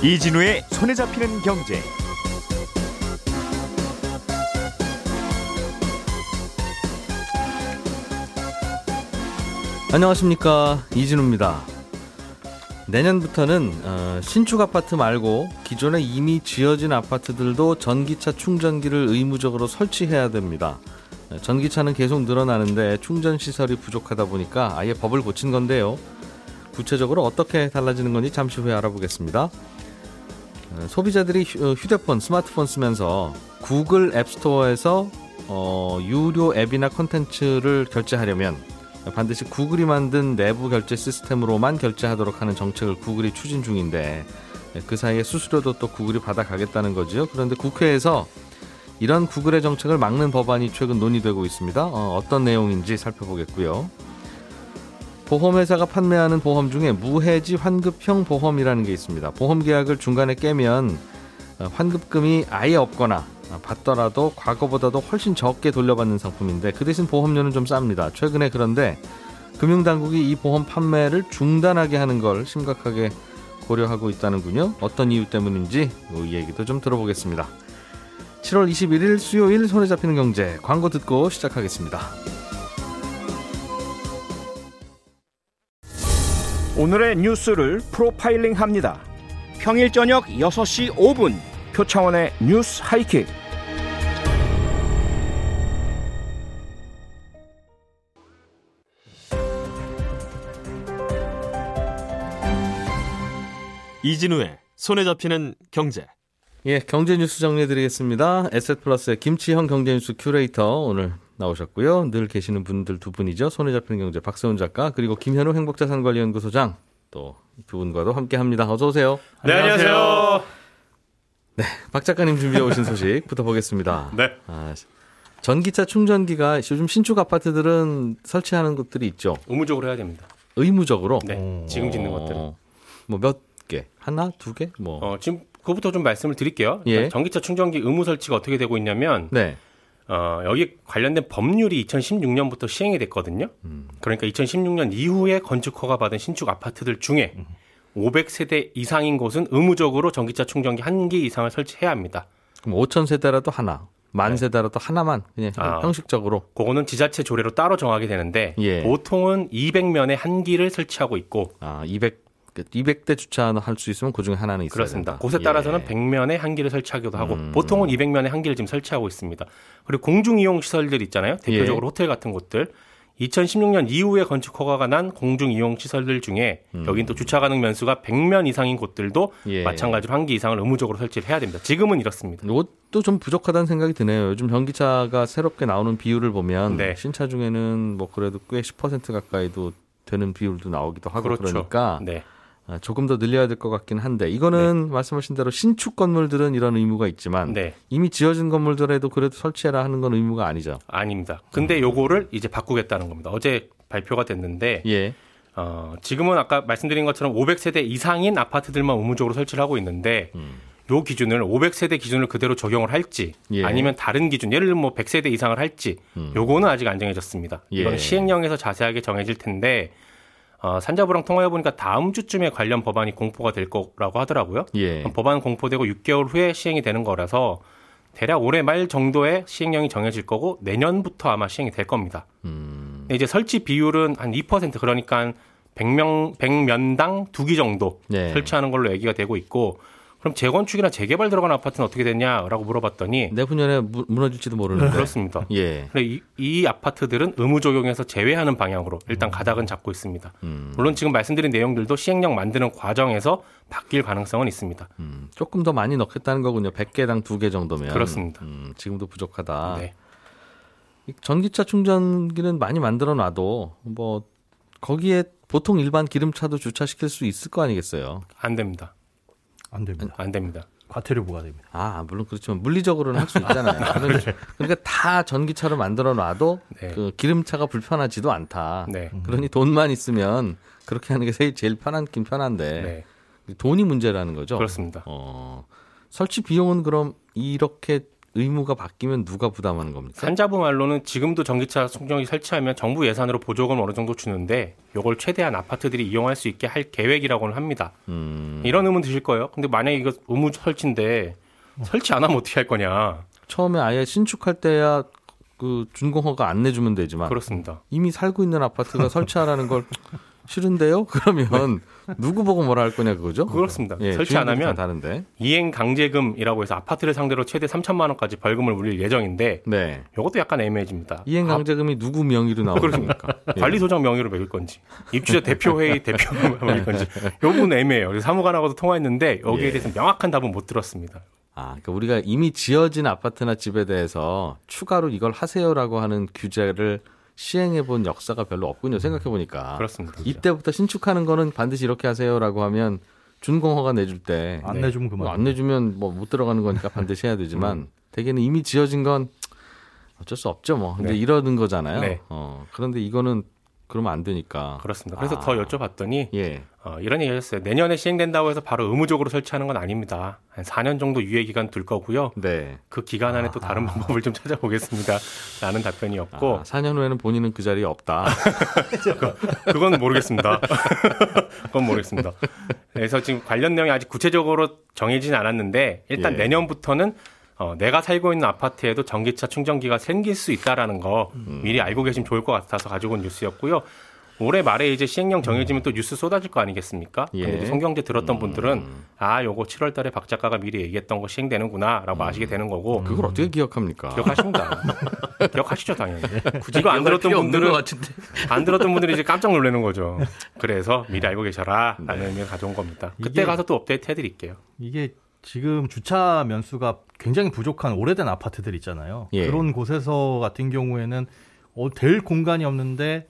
이진우의 손에 잡히는 경제. 안녕하십니까 이진우입니다. 내년부터는 어, 신축 아파트 말고 기존에 이미 지어진 아파트들도 전기차 충전기를 의무적으로 설치해야 됩니다. 전기차는 계속 늘어나는데 충전 시설이 부족하다 보니까 아예 법을 고친 건데요. 구체적으로 어떻게 달라지는 건지 잠시 후에 알아보겠습니다. 어, 소비자들이 휴- 어, 휴대폰, 스마트폰 쓰면서 구글 앱스토어에서 어, 유료 앱이나 콘텐츠를 결제하려면 반드시 구글이 만든 내부 결제 시스템으로만 결제하도록 하는 정책을 구글이 추진 중인데 그 사이에 수수료도 또 구글이 받아가겠다는 거죠. 그런데 국회에서 이런 구글의 정책을 막는 법안이 최근 논의되고 있습니다. 어, 떤 내용인지 살펴보겠고요. 보험회사가 판매하는 보험 중에 무해지 환급형 보험이라는 게 있습니다. 보험 계약을 중간에 깨면 어, 환급금이 아예 없거나 어, 받더라도 과거보다도 훨씬 적게 돌려받는 상품인데 그 대신 보험료는 좀 쌉니다. 최근에 그런데 금융당국이 이 보험 판매를 중단하게 하는 걸 심각하게 고려하고 있다는군요. 어떤 이유 때문인지 이 얘기도 좀 들어보겠습니다. 7월 21일 수요일 손에 잡히는 경제 광고 듣고 시작하겠습니다. 오늘의 뉴스를 프로파일링 합니다. 평일 저녁 6시 5분 표창원의 뉴스 하이킥. 이진우의 손에 잡히는 경제. 예, 경제 뉴스 정리해드리겠습니다. 에셋플러스의 김치형 경제 뉴스 큐레이터 오늘 나오셨고요. 늘 계시는 분들 두 분이죠. 손에 잡히는 경제 박세훈 작가 그리고 김현우 행복자산관리연구소장 또 두 분과도 함께합니다. 어서 오세요. 네, 안녕하세요. 박 작가님 준비해 오신 소식 부터 보겠습니다. 네. 아, 전기차 충전기가 요즘 신축 아파트들은 설치하는 곳들이 있죠. 의무적으로 해야 됩니다. 의무적으로. 네, 지금 짓는 것들은. 뭐 몇 개? 하나, 두 개? 뭐. 어, 지금 그거부터 좀 말씀을 드릴게요. 예. 전기차 충전기 의무 설치가 어떻게 되고 있냐면 네. 어, 여기 관련된 법률이 2016년부터 시행이 됐거든요. 음. 그러니까 2016년 이후에 건축 허가 받은 신축 아파트들 중에 음. 500세대 이상인 곳은 의무적으로 전기차 충전기 한 개 이상을 설치해야 합니다. 그럼 5천 세대라도 하나, 만 세대라도 하나만 그냥 아. 형식적으로. 그거는 지자체 조례로 따로 정하게 되는데 예. 보통은 200면에 한 기를 설치하고 있고 아, 200 200대 주차할 수 있으면 그 중에 하나는 있어야 그렇습니다. 된다. 곳에 따라서는 예. 100면에 한 기를 설치하기도 하고 음. 보통은 200면에 한 기를 지금 설치하고 있습니다. 그리고 공중 이용 시설들 있잖아요. 대표적으로 예. 호텔 같은 곳들. 2016년 이후에 건축 허가가 난 공중 이용 시설들 중에 여긴 또 주차 가능 면수가 100면 이상인 곳들도 음. 예. 마찬가지로 한기 이상을 의무적으로 설치를 해야 됩니다. 지금은 이렇습니다. 이것도 좀 부족하다는 생각이 드네요. 요즘 전기차가 새롭게 나오는 비율을 보면 네. 신차 중에는 뭐 그래도 꽤 10% 가까이도 되는 비율도 나오기도 하고 그렇죠. 그러니까 네. 조금 더 늘려야 될 것 같긴 한데 이거는 말씀하신 대로 신축 건물들은 이런 의무가 있지만 네. 이미 지어진 건물들에도 그래도 설치해라 하는 건 의무가 아니죠. 아닙니다. 근데 요거를 이제 바꾸겠다는 겁니다. 어제 발표가 됐는데 예. 어, 지금은 아까 말씀드린 것처럼 500세대 이상인 아파트들만 의무적으로 설치를 하고 있는데 요 기준을 500세대 기준을 그대로 적용을 할지 음. 예. 아니면 다른 기준 예를 들면 뭐 100세대 이상을 할지 요거는 아직 안 정해졌습니다. 예. 이건 시행령에서 자세하게 정해질 텐데 어, 산자부랑 통화해 보니까 다음 주쯤에 관련 법안이 공포가 될 거라고 하더라고요. 예. 법안 공포되고 6개월 후에 시행이 되는 거라서 대략 올해 말 정도에 시행령이 정해질 거고 내년부터 아마 시행이 될 겁니다. 음. 이제 설치 비율은 한 2% 그러니까 한 100명 100면당 두 기 정도 네. 설치하는 걸로 얘기가 되고 있고 그럼 재건축이나 재개발 들어간 아파트는 어떻게 되냐라고 물어봤더니 내후년에 무- 무너질지도 모르는데. 그렇습니다. 예. 그래, 이, 이 아파트들은 의무 적용에서 제외하는 방향으로 일단 가닥은 잡고 있습니다. 음. 물론 지금 말씀드린 내용들도 시행령 만드는 과정에서 바뀔 가능성은 있습니다. 음, 조금 더 많이 넣겠다는 거군요. 100개당 2개 정도면. 그렇습니다. 음, 지금도 부족하다. 네. 이 전기차 충전기는 많이 만들어 놔도 뭐 거기에 보통 일반 기름차도 주차시킬 수 있을 거 아니겠어요. 안 됩니다. 안 됩니다. 안 됩니다. 과태료 부과됩니다. 아, 물론 그렇지만 물리적으로는 할 수 있잖아요. 그러니까, 그러니까 다 전기차로 만들어 놔도 네. 그 기름차가 불편하지도 않다. 네. 그러니 돈만 있으면 그렇게 하는 게 제일, 제일 편한긴 편한데 네. 돈이 문제라는 거죠. 그렇습니다. 어, 설치 비용은 그럼 이렇게 의무가 바뀌면 누가 부담하는 겁니까? 산자부 말로는 지금도 전기차 충전기 설치하면 정부 예산으로 보조금 어느 정도 주는데 요걸 최대한 아파트들이 이용할 수 있게 할 계획이라고는 합니다. 음, 이런 의문 드실 거예요. 근데 만약에 이거 의무 설치인데 설치 안 하면 어떻게 할 거냐. 처음에 아예 신축할 때야 그 준공허가 안 내주면 되지만 그렇습니다. 이미 살고 있는 아파트가 설치하라는 걸 싫은데요? 그러면 누구 보고 뭐라 할 거냐 그거죠? 그렇습니다. 예, 설치 안 하면 다른데. 이행 강제금이라고 해서 아파트를 상대로 최대 3천만 원까지 벌금을 물릴 예정인데 네. 이것도 약간 애매해집니다. 이행 강제금이 누구 명의로 나오는 겁니까? 예. 관리소장 명의로 매길 건지 입주자 대표회의 대표 매길 건지 요 부분 애매해요. 그래서 사무관하고도 통화했는데 여기에 예. 대해서 명확한 답은 못 들었습니다. 아, 그러니까 우리가 이미 지어진 아파트나 집에 대해서 추가로 이걸 하세요라고 하는 규제를 시행해 본 역사가 별로 없군요. 생각해 보니까. 그렇습니다. 이때부터 신축하는 거는 반드시 이렇게 하세요라고 하면 준공허가 내줄 때안 네. 내주면 그만. 안 내주면 뭐 못 들어가는 거니까 반드시 해야 되지만 음. 대개는 이미 지어진 건 어쩔 수 없죠 뭐. 근데 네. 이러는 거잖아요. 네. 어, 그런데 이거는 그러면 안 되니까. 그렇습니다. 그래서 아. 더 여쭤봤더니 예. 어, 이런 얘기 하셨어요. 내년에 시행된다고 해서 바로 의무적으로 설치하는 건 아닙니다. 한 4년 정도 유예 기간 둘 거고요. 네. 그 기간 안에 또 다른 방법을 좀 찾아보겠습니다. 라는 답변이었고 아, 4년 후에는 본인은 그 자리에 없다. 그건 모르겠습니다. 그건 모르겠습니다. 그래서 지금 관련 내용이 아직 구체적으로 정해지진 않았는데 일단 예. 내년부터는 어, 내가 살고 있는 아파트에도 전기차 충전기가 생길 수 있다라는 거 음. 미리 알고 계시면 좋을 것 같아서 가지고 온 뉴스였고요. 올해 말에 이제 시행령 정해지면 또 뉴스 쏟아질 거 아니겠습니까? 예. 근데 송경제 들었던 음. 분들은 아, 요거 7월 달에 박 작가가 미리 얘기했던 거 시행되는구나라고 아시게 되는 거고 그걸 어떻게 기억합니까? 기억하십니다. 기억하시죠, 당연히. 굳이 이거 안 들었던 분들은. 안 들었던 분들이 이제 깜짝 놀라는 거죠. 그래서 미리 알고 계셔라라는 의미를 가져온 겁니다. 그때 이게- 가서 또 업데이트 해 드릴게요. 이게 지금 주차 면수가 굉장히 부족한 오래된 아파트들 있잖아요. 예. 그런 곳에서 같은 경우에는 어, 될 공간이 없는데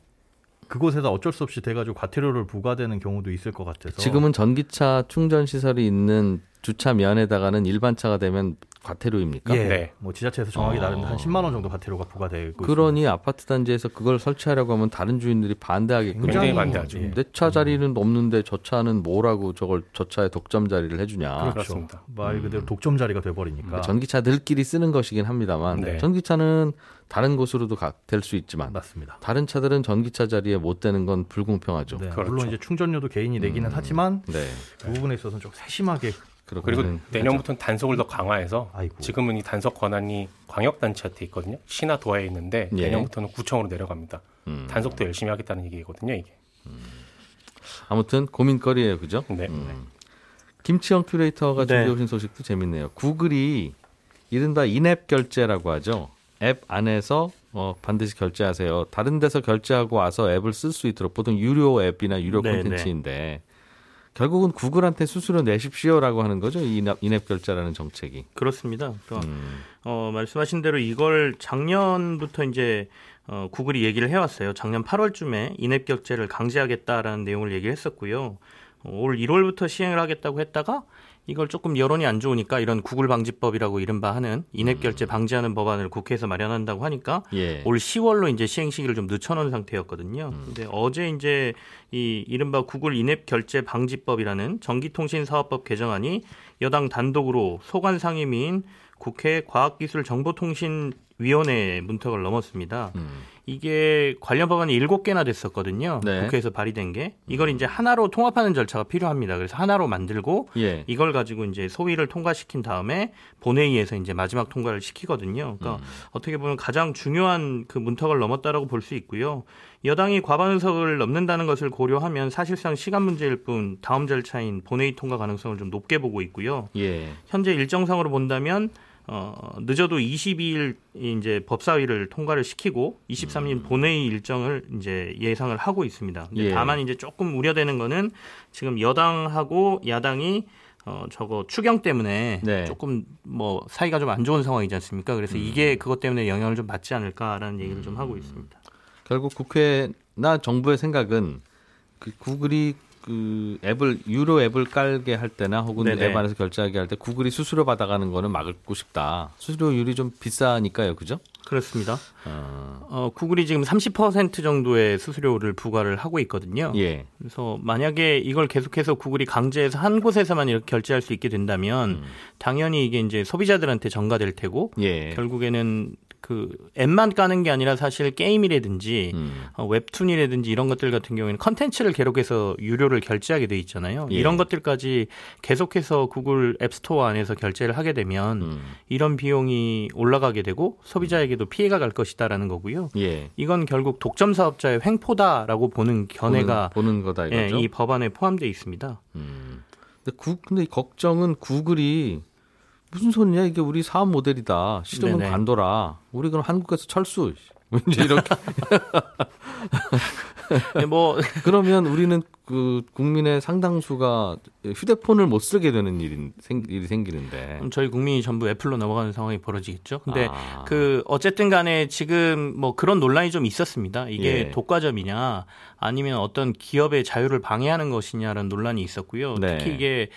그곳에다 어쩔 수 없이 돼가지고 과태료를 부과되는 경우도 있을 것 같아서 지금은 전기차 충전 시설이 있는 주차면에다가는 일반 차가 되면 과태료입니까? 예, 네. 뭐 지자체에서 정하기 어. 나름대 한 10만 원 정도 과태료가 부과되고 그러니 아파트 단지에서 그걸 설치하려고 하면 다른 주인들이 반대하겠군요. 굉장히 반대하죠. 예. 내차 자리는 없는데 저 차는 뭐라고 저걸 저 차의 독점 자리를 해주냐. 그렇죠. 그렇습니다. 말 그대로 독점 자리가 돼버리니까 그러니까 전기차들끼리 쓰는 것이긴 합니다만 네. 전기차는 다른 곳으로도 될 수 있지만 맞습니다. 다른 차들은 전기차 자리에 못 되는 건 불공평하죠. 네, 그렇죠. 물론 이제 충전료도 개인이 내기는 하지만 네. 그 부분에 있어서는 좀 세심하게 그리고 그렇거든요. 내년부터는 단속을 더 강화해서 아이고. 지금은 이 단속 권한이 광역단체한테 있거든요. 시나 도하에 있는데 예. 내년부터는 구청으로 내려갑니다. 음. 단속도 열심히 하겠다는 얘기거든요. 이게. 아무튼 고민거리예요, 그죠? 네. 음. 김치형 큐레이터가 네. 준비해 오신 소식도 재밌네요. 구글이 이른바 인앱 결제라고 하죠. 앱 안에서 어, 반드시 결제하세요. 다른 데서 결제하고 와서 앱을 쓸 수 있도록 보통 유료 앱이나 유료 네, 콘텐츠인데 결국은 구글한테 수수료 내십시오라고 하는 거죠. 이 인앱, 인앱 결제라는 정책이. 그렇습니다. 그러니까 음. 어, 말씀하신 대로 이걸 작년부터 이제 어, 구글이 얘기를 해왔어요. 작년 8월쯤에 인앱 결제를 강제하겠다라는 내용을 얘기를 했었고요. 어, 올 1월부터 시행을 하겠다고 했다가 이걸 조금 여론이 안 좋으니까 이런 구글 방지법이라고 이른바 하는 인앱 결제 방지하는 법안을 국회에서 마련한다고 하니까 예. 올 10월로 이제 시행 시기를 좀 늦춰놓은 상태였거든요. 근데 어제 이제 이 이른바 구글 인앱 결제 방지법이라는 전기통신사업법 개정안이 여당 단독으로 소관 상임위인 국회 과학기술정보통신위원회 문턱을 넘었습니다. 음. 이게 관련 법안이 7개나 됐었거든요. 네. 국회에서 발의된 게. 이걸 이제 하나로 통합하는 절차가 필요합니다. 그래서 하나로 만들고 예. 이걸 가지고 이제 소위를 통과시킨 다음에 본회의에서 이제 마지막 통과를 시키거든요. 그러니까 어떻게 보면 가장 중요한 그 문턱을 넘었다라고 볼 수 있고요. 여당이 과반 의석을 넘는다는 것을 고려하면 사실상 시간 문제일 뿐 다음 절차인 본회의 통과 가능성을 좀 높게 보고 있고요. 예. 현재 일정상으로 본다면 어, 늦어도 22일 이제 법사위를 통과를 시키고 23일 본회의 일정을 이제 예상을 하고 있습니다. 예. 다만 이제 조금 우려되는 거는 지금 여당하고 야당이 어 저거 추경 때문에 네. 조금 뭐 사이가 좀 안 좋은 상황이지 않습니까? 그래서 이게 그것 때문에 영향을 좀 받지 않을까라는 얘기를 좀 하고 있습니다. 결국 국회나 정부의 생각은 그 구글이 그 앱을 유료 앱을 깔게 할 때나 혹은 네네. 앱 안에서 결제하게 할 때 구글이 수수료 받아가는 거는 막고 싶다. 수수료율이 좀 비싸니까요, 그죠? 그렇습니다. 어, 어, 구글이 지금 30% 정도의 수수료를 부과를 하고 있거든요. 예. 그래서 만약에 이걸 계속해서 구글이 강제해서 한 곳에서만 이렇게 결제할 수 있게 된다면 음. 당연히 이게 이제 소비자들한테 전가될 테고 예. 결국에는 그 앱만 까는 게 아니라 사실 게임이라든지 음. 어, 웹툰이라든지 이런 것들 같은 경우에는 컨텐츠를 계속해서 유료를 결제하게 돼 있잖아요. 예. 이런 것들까지 계속해서 구글 앱스토어 안에서 결제를 하게 되면 음. 이런 비용이 올라가게 되고 소비자에게도 피해가 갈 것이다라는 거고요. 예. 이건 결국 독점 사업자의 횡포다라고 보는 견해가 보는, 보는 거다 예, 이거죠. 이 법안에 포함되어 있습니다. 음. 근데 구 근데 이 걱정은 구글이 무슨 소리냐 이게 우리 사업 모델이다. 시름은 네네. 관둬라. 우리 그럼 한국에서 철수. 이제 이렇게 네, 뭐 그러면 우리는 그 국민의 상당수가 휴대폰을 못 쓰게 되는 일인 생, 일이 생기는데. 저희 국민이 전부 애플로 넘어가는 상황이 벌어지겠죠. 근데 아. 그 어쨌든 간에 지금 뭐 그런 논란이 좀 있었습니다. 이게 예. 독과점이냐 아니면 어떤 기업의 자유를 방해하는 것이냐라는 논란이 있었고요. 네. 특히 이게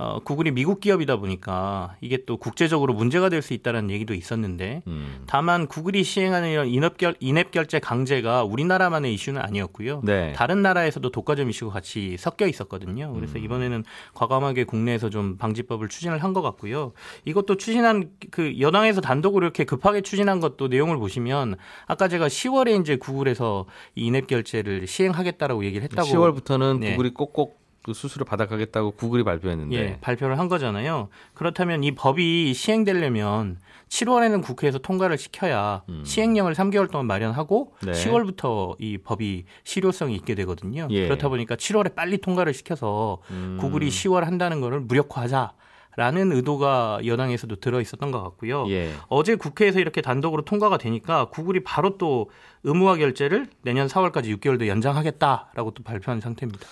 어, 구글이 미국 기업이다 보니까 이게 또 국제적으로 문제가 될 수 있다는 얘기도 있었는데 음. 다만 구글이 시행하는 이런 인앱, 결, 인앱 결제 강제가 우리나라만의 이슈는 아니었고요. 네. 다른 나라에서도 독과점 이슈가 같이 섞여 있었거든요. 그래서 이번에는 과감하게 국내에서 좀 방지법을 추진을 한 것 같고요. 이것도 추진한 그 여당에서 단독으로 이렇게 급하게 추진한 것도 내용을 보시면 아까 제가 10월에 이제 구글에서 이 인앱 결제를 시행 하겠다라고 얘기를 했다고 10월부터는 네. 구글이 꼭꼭 그 수수료 받아가겠다고 구글이 발표했는데. 예, 발표를 한 거잖아요. 그렇다면 이 법이 시행되려면 7월에는 국회에서 통과를 시켜야 시행령을 3개월 동안 마련하고 음. 네. 10월부터 이 법이 실효성이 있게 되거든요. 예. 그렇다 보니까 7월에 빨리 통과를 시켜서 음. 구글이 10월 한다는 거를 무력화하자 라는 의도가 여당에서도 들어 있었던 것 같고요. 예. 어제 국회에서 이렇게 단독으로 통과가 되니까 구글이 바로 또 의무화 결제를 내년 4월까지 6개월 더 연장하겠다라고 또 발표한 상태입니다.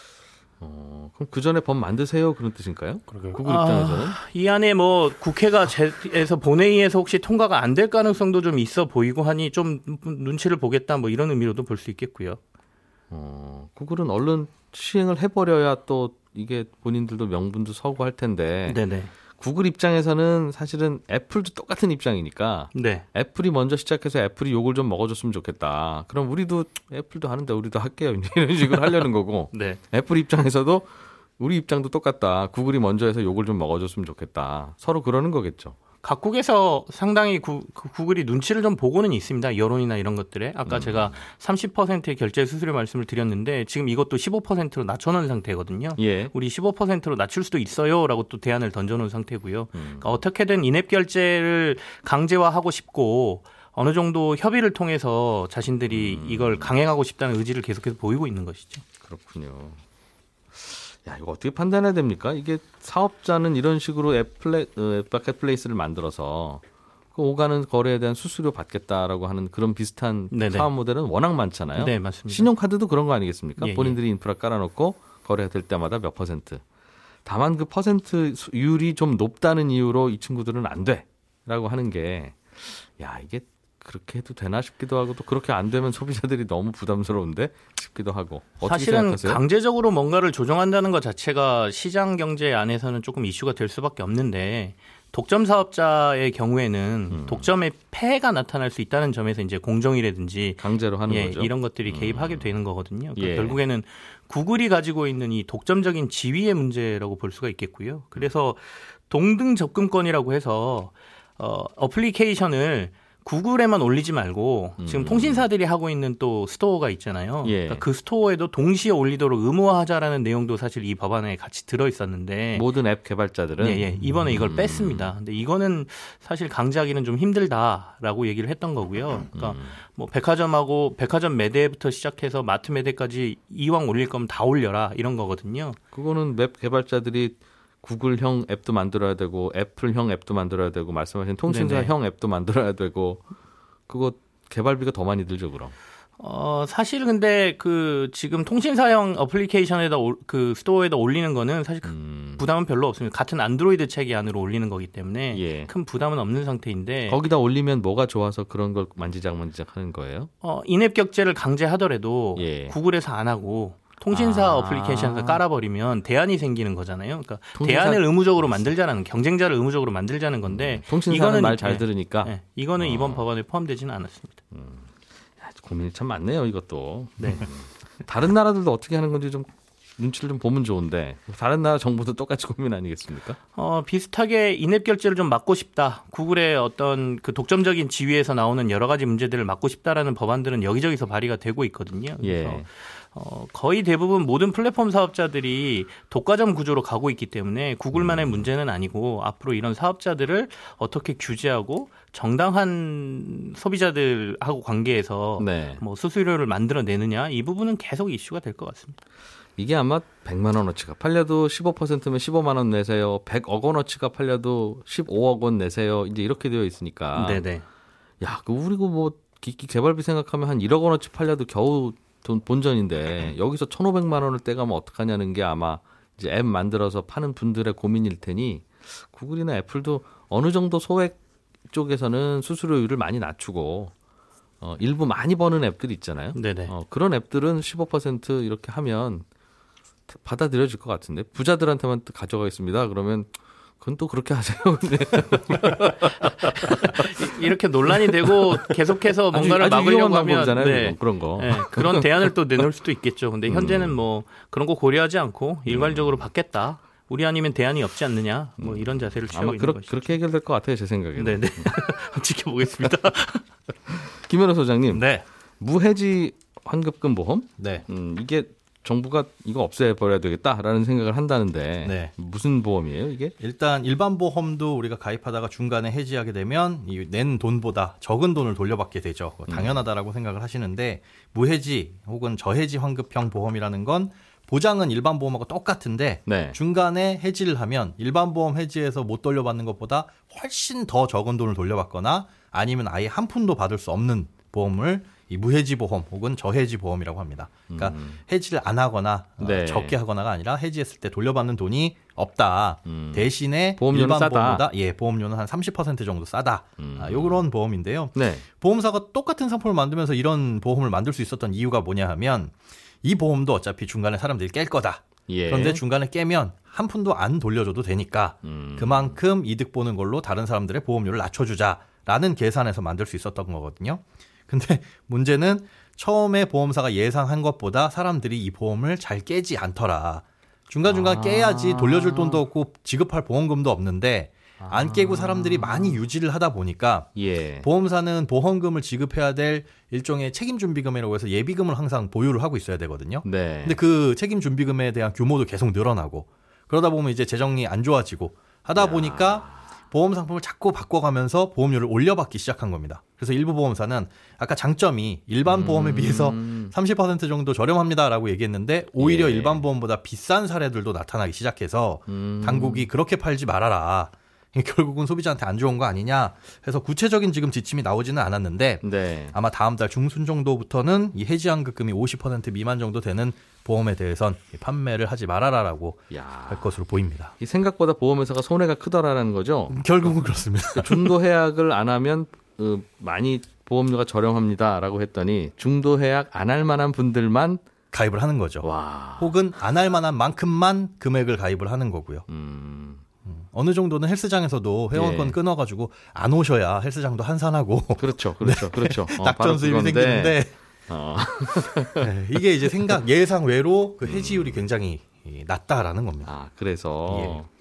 어, 그럼 그 전에 법 만드세요 그런 뜻일까요? 그러게요. 구글 입장에서는. 이 안에 뭐 국회가 제에서 본회의에서 혹시 통과가 안 될 가능성도 좀 있어 보이고 하니 좀 눈치를 보겠다 뭐 이런 의미로도 볼 수 있겠고요. 어, 구글은 얼른 시행을 해버려야 또 이게 본인들도 명분도 서고 할 텐데 네네. 구글 입장에서는 사실은 애플도 똑같은 입장이니까 네. 애플이 먼저 시작해서 애플이 욕을 좀 먹어줬으면 좋겠다. 그럼 우리도 애플도 하는데 우리도 할게요. 이런 식으로 하려는 거고 네. 애플 입장에서도 우리 입장도 똑같다. 구글이 먼저 해서 욕을 좀 먹어줬으면 좋겠다. 서로 그러는 거겠죠. 각국에서 상당히 구, 그 구글이 눈치를 좀 보고는 있습니다. 여론이나 이런 것들에. 아까 제가 30%의 결제 수수료 말씀을 드렸는데 지금 이것도 15%로 낮춰놓은 상태거든요. 예. 우리 15%로 낮출 수도 있어요라고 또 대안을 던져놓은 상태고요. 그러니까 어떻게든 인앱 결제를 강제화하고 싶고 어느 정도 협의를 통해서 자신들이 이걸 강행하고 싶다는 의지를 계속해서 보이고 있는 것이죠. 그렇군요. 야, 이거 어떻게 판단해야 됩니까? 이게 사업자는 이런 식으로 앱플레, 어, 앱 마켓플레이스를 만들어서 그 오가는 거래에 대한 수수료 받겠다라고 하는 그런 비슷한 네네. 사업 모델은 워낙 많잖아요. 네, 맞습니다. 신용카드도 그런 거 아니겠습니까? 예, 예. 본인들이 인프라 깔아놓고 거래가 될 때마다 몇 퍼센트. 다만 그 퍼센트 율이 좀 높다는 이유로 이 친구들은 안 돼라고 하는 게, 야 이게 그렇게 해도 되나 싶기도 하고 또 그렇게 안 되면 소비자들이 너무 부담스러운데 싶기도 하고 사실은 생각하세요? 강제적으로 뭔가를 조정한다는 것 자체가 시장 경제 안에서는 조금 이슈가 될 수밖에 없는데 독점 사업자의 경우에는 음. 독점의 폐해가 나타날 수 있다는 점에서 이제 공정이라든지 강제로 하는 예, 거죠. 음. 이런 것들이 개입하게 되는 거거든요. 그러니까 예. 결국에는 구글이 가지고 있는 이 독점적인 지위의 문제라고 볼 수가 있겠고요. 그래서 동등 접근권이라고 해서 어, 어플리케이션을 구글에만 올리지 말고 지금 통신사들이 하고 있는 또 스토어가 있잖아요. 음. 예. 그러니까 그 스토어에도 동시에 올리도록 의무화하자라는 내용도 사실 이 법안에 같이 들어 있었는데 모든 앱 개발자들은 예, 예. 이번에 이걸 음. 뺐습니다. 근데 이거는 사실 강제하기는 좀 힘들다라고 얘기를 했던 거고요. 그러니까 음. 뭐 백화점하고 백화점 매대부터 시작해서 마트 매대까지 이왕 올릴 거면 다 올려라 이런 거거든요. 그거는 웹 개발자들이 구글형 앱도 만들어야 되고 애플형 앱도 만들어야 되고 말씀하신 통신사형 앱도 만들어야 되고 그거 개발비가 더 많이 들죠 그럼. 어, 사실 근데 그 지금 통신사형 어플리케이션에다 올- 그 스토어에다 올리는 거는 사실 그 음. 부담은 별로 없습니다. 같은 안드로이드 체계 안으로 올리는 거기 때문에 예. 큰 부담은 없는 상태인데 거기다 올리면 뭐가 좋아서 그런 걸 만지작 만지작 하는 거예요? 어, 인앱 결제를 강제하더라도 예. 구글에서 안 하고 통신사 아. 어플리케이션에서 깔아버리면 대안이 생기는 거잖아요. 그러니까 통신사- 대안을 의무적으로 만들자는 경쟁자를 의무적으로 만들자는 건데 통신사는 이거는 말 이- 잘 예, 들으니까 예, 이거는 어. 이번 법안에 포함되지는 않았습니다. 고민이 참 많네요. 이것도. 네. 다른 나라들도 어떻게 하는 건지 좀 눈치를 좀 보면 좋은데 다른 나라 정부도 똑같이 고민 아니겠습니까? 어, 비슷하게 인앱 결제를 좀 막고 싶다. 구글의 어떤 그 독점적인 지위에서 나오는 여러 가지 문제들을 막고 싶다라는 법안들은 여기저기서 발의가 되고 있거든요. 그래서 예. 어, 거의 대부분 모든 플랫폼 사업자들이 독과점 구조로 가고 있기 때문에 구글만의 음. 문제는 아니고 앞으로 이런 사업자들을 어떻게 규제하고 정당한 소비자들하고 관계에서 네. 뭐 수수료를 만들어내느냐 이 부분은 계속 이슈가 될 것 같습니다. 이게 아마 100만 원어치가 팔려도 15%면 15만 원 내세요. 100억 원어치가 팔려도 15억 원 내세요. 이제 이렇게 되어 있으니까. 네네. 야, 그 우리고 뭐 기기 개발비 생각하면 한 1억 원어치 팔려도 겨우 돈 본전인데 여기서 1,500만 원을 떼가면 어떡하냐는 게 아마 이제 앱 만들어서 파는 분들의 고민일 테니 구글이나 애플도 어느 정도 소액 쪽에서는 수수료율을 많이 낮추고 어, 일부 많이 버는 앱들이 있잖아요. 네네. 어, 그런 앱들은 15% 이렇게 하면 받아들여질 것 같은데 부자들한테만 또 가져가겠습니다. 그러면 그건 또 그렇게 하세요. 근데 이렇게 논란이 되고 계속해서 뭔가를 아주, 아주 막으려고 하면. 네. 그런 거. 네, 그런 대안을 또 내놓을 수도 있겠죠. 근데 현재는 뭐 그런 거 고려하지 않고 일괄적으로 받겠다. 우리 아니면 대안이 없지 않느냐. 뭐 이런 자세를 취하고 있는 것이죠. 그렇게 해결될 것 같아요. 제 생각에는. 네네. 지켜보겠습니다. 김현우 소장님, 네. 무해지 환급금 보험? 네. 음, 이게 정부가 이거 없애버려야 되겠다라는 생각을 한다는데 네. 무슨 보험이에요 이게? 일단 일반 보험도 우리가 가입하다가 중간에 해지하게 되면 이 낸 돈보다 적은 돈을 돌려받게 되죠. 그거 당연하다라고 생각을 하시는데 무해지 혹은 저해지 환급형 보험이라는 건 보장은 일반 보험하고 똑같은데 네. 중간에 해지를 하면 일반 보험 해지에서 못 돌려받는 것보다 훨씬 더 적은 돈을 돌려받거나 아니면 아예 한 푼도 받을 수 없는 보험을 이 무해지 보험 혹은 저해지 보험이라고 합니다. 그러니까 해지를 안 하거나 어, 음. 네. 적게 하거나가 아니라 해지했을 때 돌려받는 돈이 없다. 음. 대신에 보험료는 일반 싸다. 보험보다 예 보험료는 한 30% 정도 싸다. 음. 아, 요런 보험인데요. 네. 보험사가 똑같은 상품을 만들면서 이런 보험을 만들 수 있었던 이유가 뭐냐 하면 이 보험도 어차피 중간에 사람들이 깰 거다. 예. 그런데 중간에 깨면 한 푼도 안 돌려줘도 되니까 음. 그만큼 이득 보는 걸로 다른 사람들의 보험료를 낮춰주자라는 계산에서 만들 수 있었던 거거든요. 근데 문제는 처음에 보험사가 예상한 것보다 사람들이 이 보험을 잘 깨지 않더라. 중간중간 아. 깨야지 돌려줄 돈도 없고 지급할 보험금도 없는데 안 깨고 사람들이 많이 유지를 하다 보니까 예. 보험사는 보험금을 지급해야 될 일종의 책임 준비금이라고 해서 예비금을 항상 보유를 하고 있어야 되거든요. 네. 근데 그 책임 준비금에 대한 규모도 계속 늘어나고 그러다 보면 이제 재정이 안 좋아지고 하다 보니까 보험 상품을 자꾸 바꿔가면서 보험료를 올려받기 시작한 겁니다. 그래서 일부 보험사는 아까 장점이 일반 보험에 비해서 30% 정도 저렴합니다라고 얘기했는데 오히려 음. 예. 일반 보험보다 비싼 사례들도 나타나기 시작해서 음. 당국이 그렇게 팔지 말아라. 결국은 소비자한테 안 좋은 거 아니냐 해서 구체적인 지금 지침이 나오지는 않았는데 네. 아마 다음 달 중순 정도부터는 이 해지환급금이 50% 미만 정도 되는 보험에 대해선 이 판매를 하지 말아라라고 야. 할 것으로 보입니다. 이 생각보다 보험회사가 손해가 크더라는 거죠. 결국은 그렇습니다. 중도 해약을 안 하면 어, 많이 보험료가 저렴합니다라고 했더니 중도 해약 안 할 만한 분들만 가입을 하는 거죠. 와. 혹은 안 할 만한 만큼만 금액을 가입을 하는 거고요. 음. 어느 정도는 헬스장에서도 회원권 예. 끊어가지고 안 오셔야 헬스장도 한산하고 그렇죠. 그렇죠. 그렇죠. 어, 바로 낙전 수입이 생기는데 어. 네, 이게 이제 생각 예상 외로 그 해지율이 굉장히 이, 낮다라는 겁니다. 아, 그래서 예.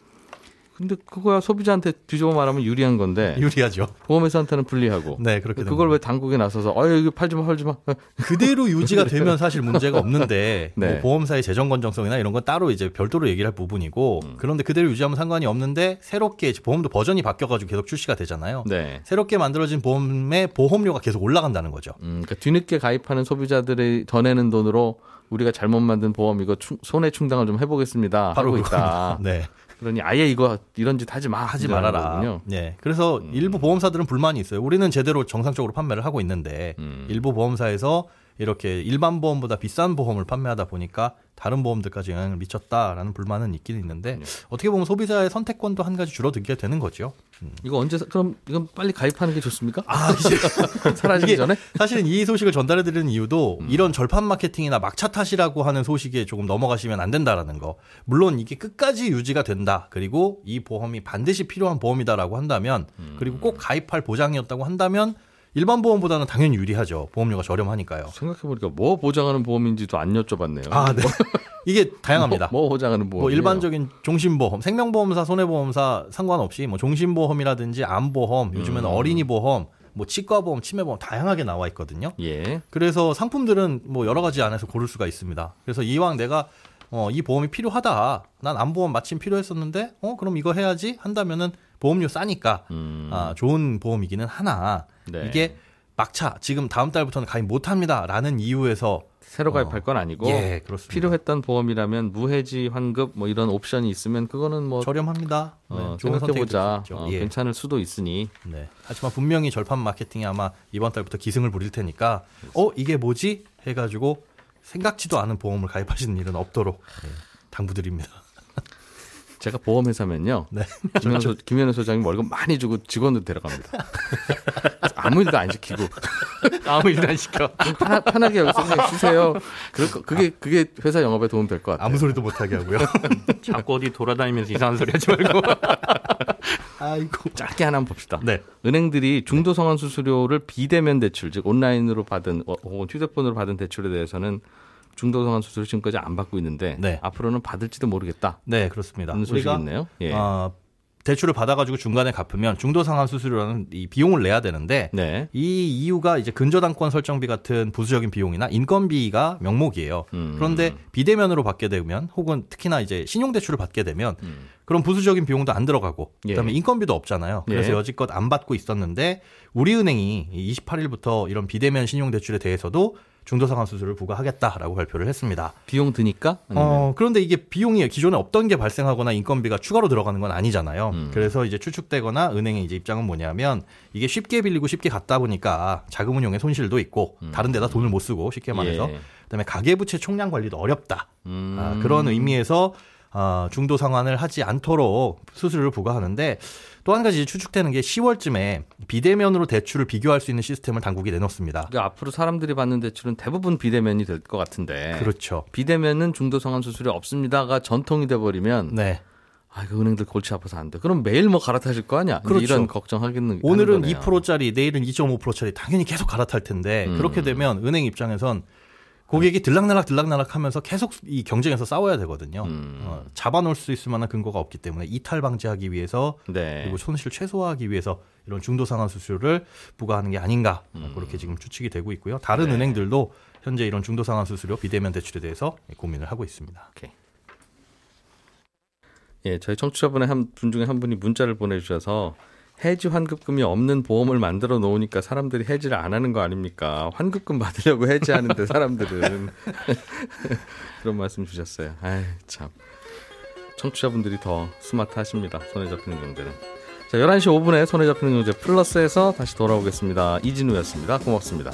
근데 그거야 소비자한테 뒤집어 말하면 유리한 건데 유리하죠. 보험회사한테는 불리하고 네, 그렇게 그걸 됩니다. 왜 당국에 나서서 어 이거 팔지 마 팔지 마 그대로 유지가 되면 사실 문제가 없는데 네. 뭐 보험사의 재정 건정성이나 이런 건 따로 이제 별도로 얘기를 할 부분이고 음. 그런데 그대로 유지하면 상관이 없는데 새롭게 보험도 버전이 바뀌어 가지고 계속 출시가 되잖아요. 네. 새롭게 만들어진 보험의 보험료가 계속 올라간다는 거죠. 음, 그러니까 뒤늦게 가입하는 소비자들이 더 내는 돈으로 우리가 잘못 만든 보험 이거 충- 손해 충당을 좀 해보겠습니다 하고 그겁니다. 있다. 네, 그러니 아예 이거 이런 짓 하지 마 하지 말아라. 거군요. 네, 그래서 일부 보험사들은 불만이 있어요. 우리는 제대로 정상적으로 판매를 하고 있는데 음. 일부 보험사에서 이렇게 일반 보험보다 비싼 보험을 판매하다 보니까 다른 보험들까지 영향을 미쳤다라는 불만은 있긴 있는데 어떻게 보면 소비자의 선택권도 한 가지 줄어들게 되는 거죠. 이거 언제 사- 그럼 이건 빨리 가입하는 게 좋습니까? 아, 이제 사라지기 전에? 사실은 이 소식을 전달해 드리는 이유도 이런 절판 마케팅이나 막차 탓이라고 하는 소식에 조금 넘어가시면 안 된다라는 거. 물론 이게 끝까지 유지가 된다. 그리고 이 보험이 반드시 필요한 보험이다라고 한다면 그리고 꼭 가입할 보장이었다고 한다면 일반 보험보다는 당연히 유리하죠. 보험료가 저렴하니까요. 생각해보니까 뭐 보장하는 보험인지도 안 여쭤봤네요. 아, 네. 이게 다양합니다. 뭐, 뭐 보장하는 보험? 뭐 일반적인 종신보험, 생명보험사, 손해보험사 상관없이 뭐 종신보험이라든지 암보험, 요즘에는 어린이 보험, 뭐 치과보험, 치매보험 다양하게 나와 있거든요. 예. 그래서 상품들은 뭐 여러 가지 안에서 고를 수가 있습니다. 그래서 이왕 내가 어, 이 보험이 필요하다. 난 암보험 마침 필요했었는데, 어, 그럼 이거 해야지 한다면은 보험료 싸니까, 음. 아, 좋은 보험이기는 하나, 네. 이게 막차, 지금 다음 달부터는 가입 못 합니다. 라는 이유에서, 새로 가입할 건 아니고 예, 그렇습니다. 필요했던 보험이라면 무해지 환급 뭐 이런 옵션이 있으면 그거는 뭐 저렴합니다. 네, 어, 좋은 선택이 생각해보자. 어, 예. 괜찮을 수도 있으니 네. 하지만 분명히 절판 마케팅이 아마 이번 달부터 기승을 부릴 테니까, 어, 이게 뭐지? 해가지고 생각지도 않은 보험을 가입하시는 일은 없도록 예, 당부드립니다. 제가 보험회사면요 네. 김현우, 소, 김현우 소장이 월급 많이 주고 직원들 데려갑니다. 아무 일도 안 시키고 아무 일도 안 시켜. 편하, 편하게 여기서 그냥 쉬세요. 그럴 거- 그게 그게 회사 영업에 도움 될 것 같아요. 아무 소리도 못하게 하고요. 자꾸 어디 돌아다니면서 이상한 소리 하지 말고. 아이고. 짧게 하나 한번 봅시다. 네. 은행들이 중도 성환 수수료를 비대면 대출, 즉 온라인으로 받은 어, 혹은 휴대폰으로 받은 대출에 대해서는 중도 성환 수수료 지금까지 안 받고 있는데 네. 앞으로는 받을지도 모르겠다. 네, 그렇습니다. 우리가 있네요. 예. 어, 대출을 받아가지고 중간에 갚으면 중도상환 수수료라는 이 비용을 내야 되는데 네. 이 이유가 이제 근저당권 설정비 같은 부수적인 비용이나 인건비가 명목이에요. 음. 그런데 비대면으로 받게 되면 혹은 특히나 이제 신용대출을 받게 되면 음. 그런 부수적인 비용도 안 들어가고 예. 그다음에 인건비도 없잖아요. 그래서 예. 여지껏 안 받고 있었는데 우리은행이 28일부터 이런 비대면 신용대출에 대해서도 중도 상환 수수료를 부과하겠다라고 발표를 했습니다. 비용 드니까? 어, 그런데 이게 비용이 기존에 없던 게 발생하거나 인건비가 추가로 들어가는 건 아니잖아요. 음. 그래서 이제 추측되거나 은행의 이제 입장은 뭐냐면 이게 쉽게 빌리고 쉽게 갖다 보니까 자금 운용에 손실도 있고 다른 데다 돈을 못 쓰고 쉽게 말해서 음. 예. 그다음에 가계부채 총량 관리도 어렵다. 음. 아, 그런 의미에서 아, 중도 상환을 하지 않도록 수수료를 부과하는데 또 한 가지 추측되는 게 10월쯤에 비대면으로 대출을 비교할 수 있는 시스템을 당국이 내놓습니다. 그러니까 앞으로 사람들이 받는 대출은 대부분 비대면이 될 것 같은데. 그렇죠. 비대면은 중도 성환 수수료 없습니다가 전통이 돼 버리면 네. 아, 이거 은행들 골치 아파서 안 돼. 그럼 매일 뭐 갈아타실 거 아니야? 그렇죠. 이런 걱정하겠는 오늘은 거네요. 2%짜리, 내일은 2.5%짜리 당연히 계속 갈아탈 텐데 음. 그렇게 되면 은행 입장에선 고객이 들락날락 들락날락 하면서 계속 이 경쟁에서 싸워야 되거든요. 음. 어, 잡아놓을 수 있을 만한 근거가 없기 때문에 이탈 방지하기 위해서 네. 그리고 손실 최소화하기 위해서 이런 중도 상환 수수료를 부과하는 게 아닌가 음. 그렇게 지금 추측이 되고 있고요. 다른 네. 은행들도 현재 이런 중도 상환 수수료 비대면 대출에 대해서 고민을 하고 있습니다. 예, 저희 청취자분의 한 분 중에 한 분이 문자를 보내주셔서 해지 환급금이 없는 보험을 만들어 놓으니까 사람들이 해지를 안 하는 거 아닙니까? 환급금 받으려고 해지하는데 사람들은 그런 말씀 주셨어요. 아이 참 청취자분들이 더 스마트하십니다. 손에 잡히는 경제는. 자, 11시 5분에 손에 잡히는 경제 플러스에서 다시 돌아오겠습니다. 이진우였습니다. 고맙습니다.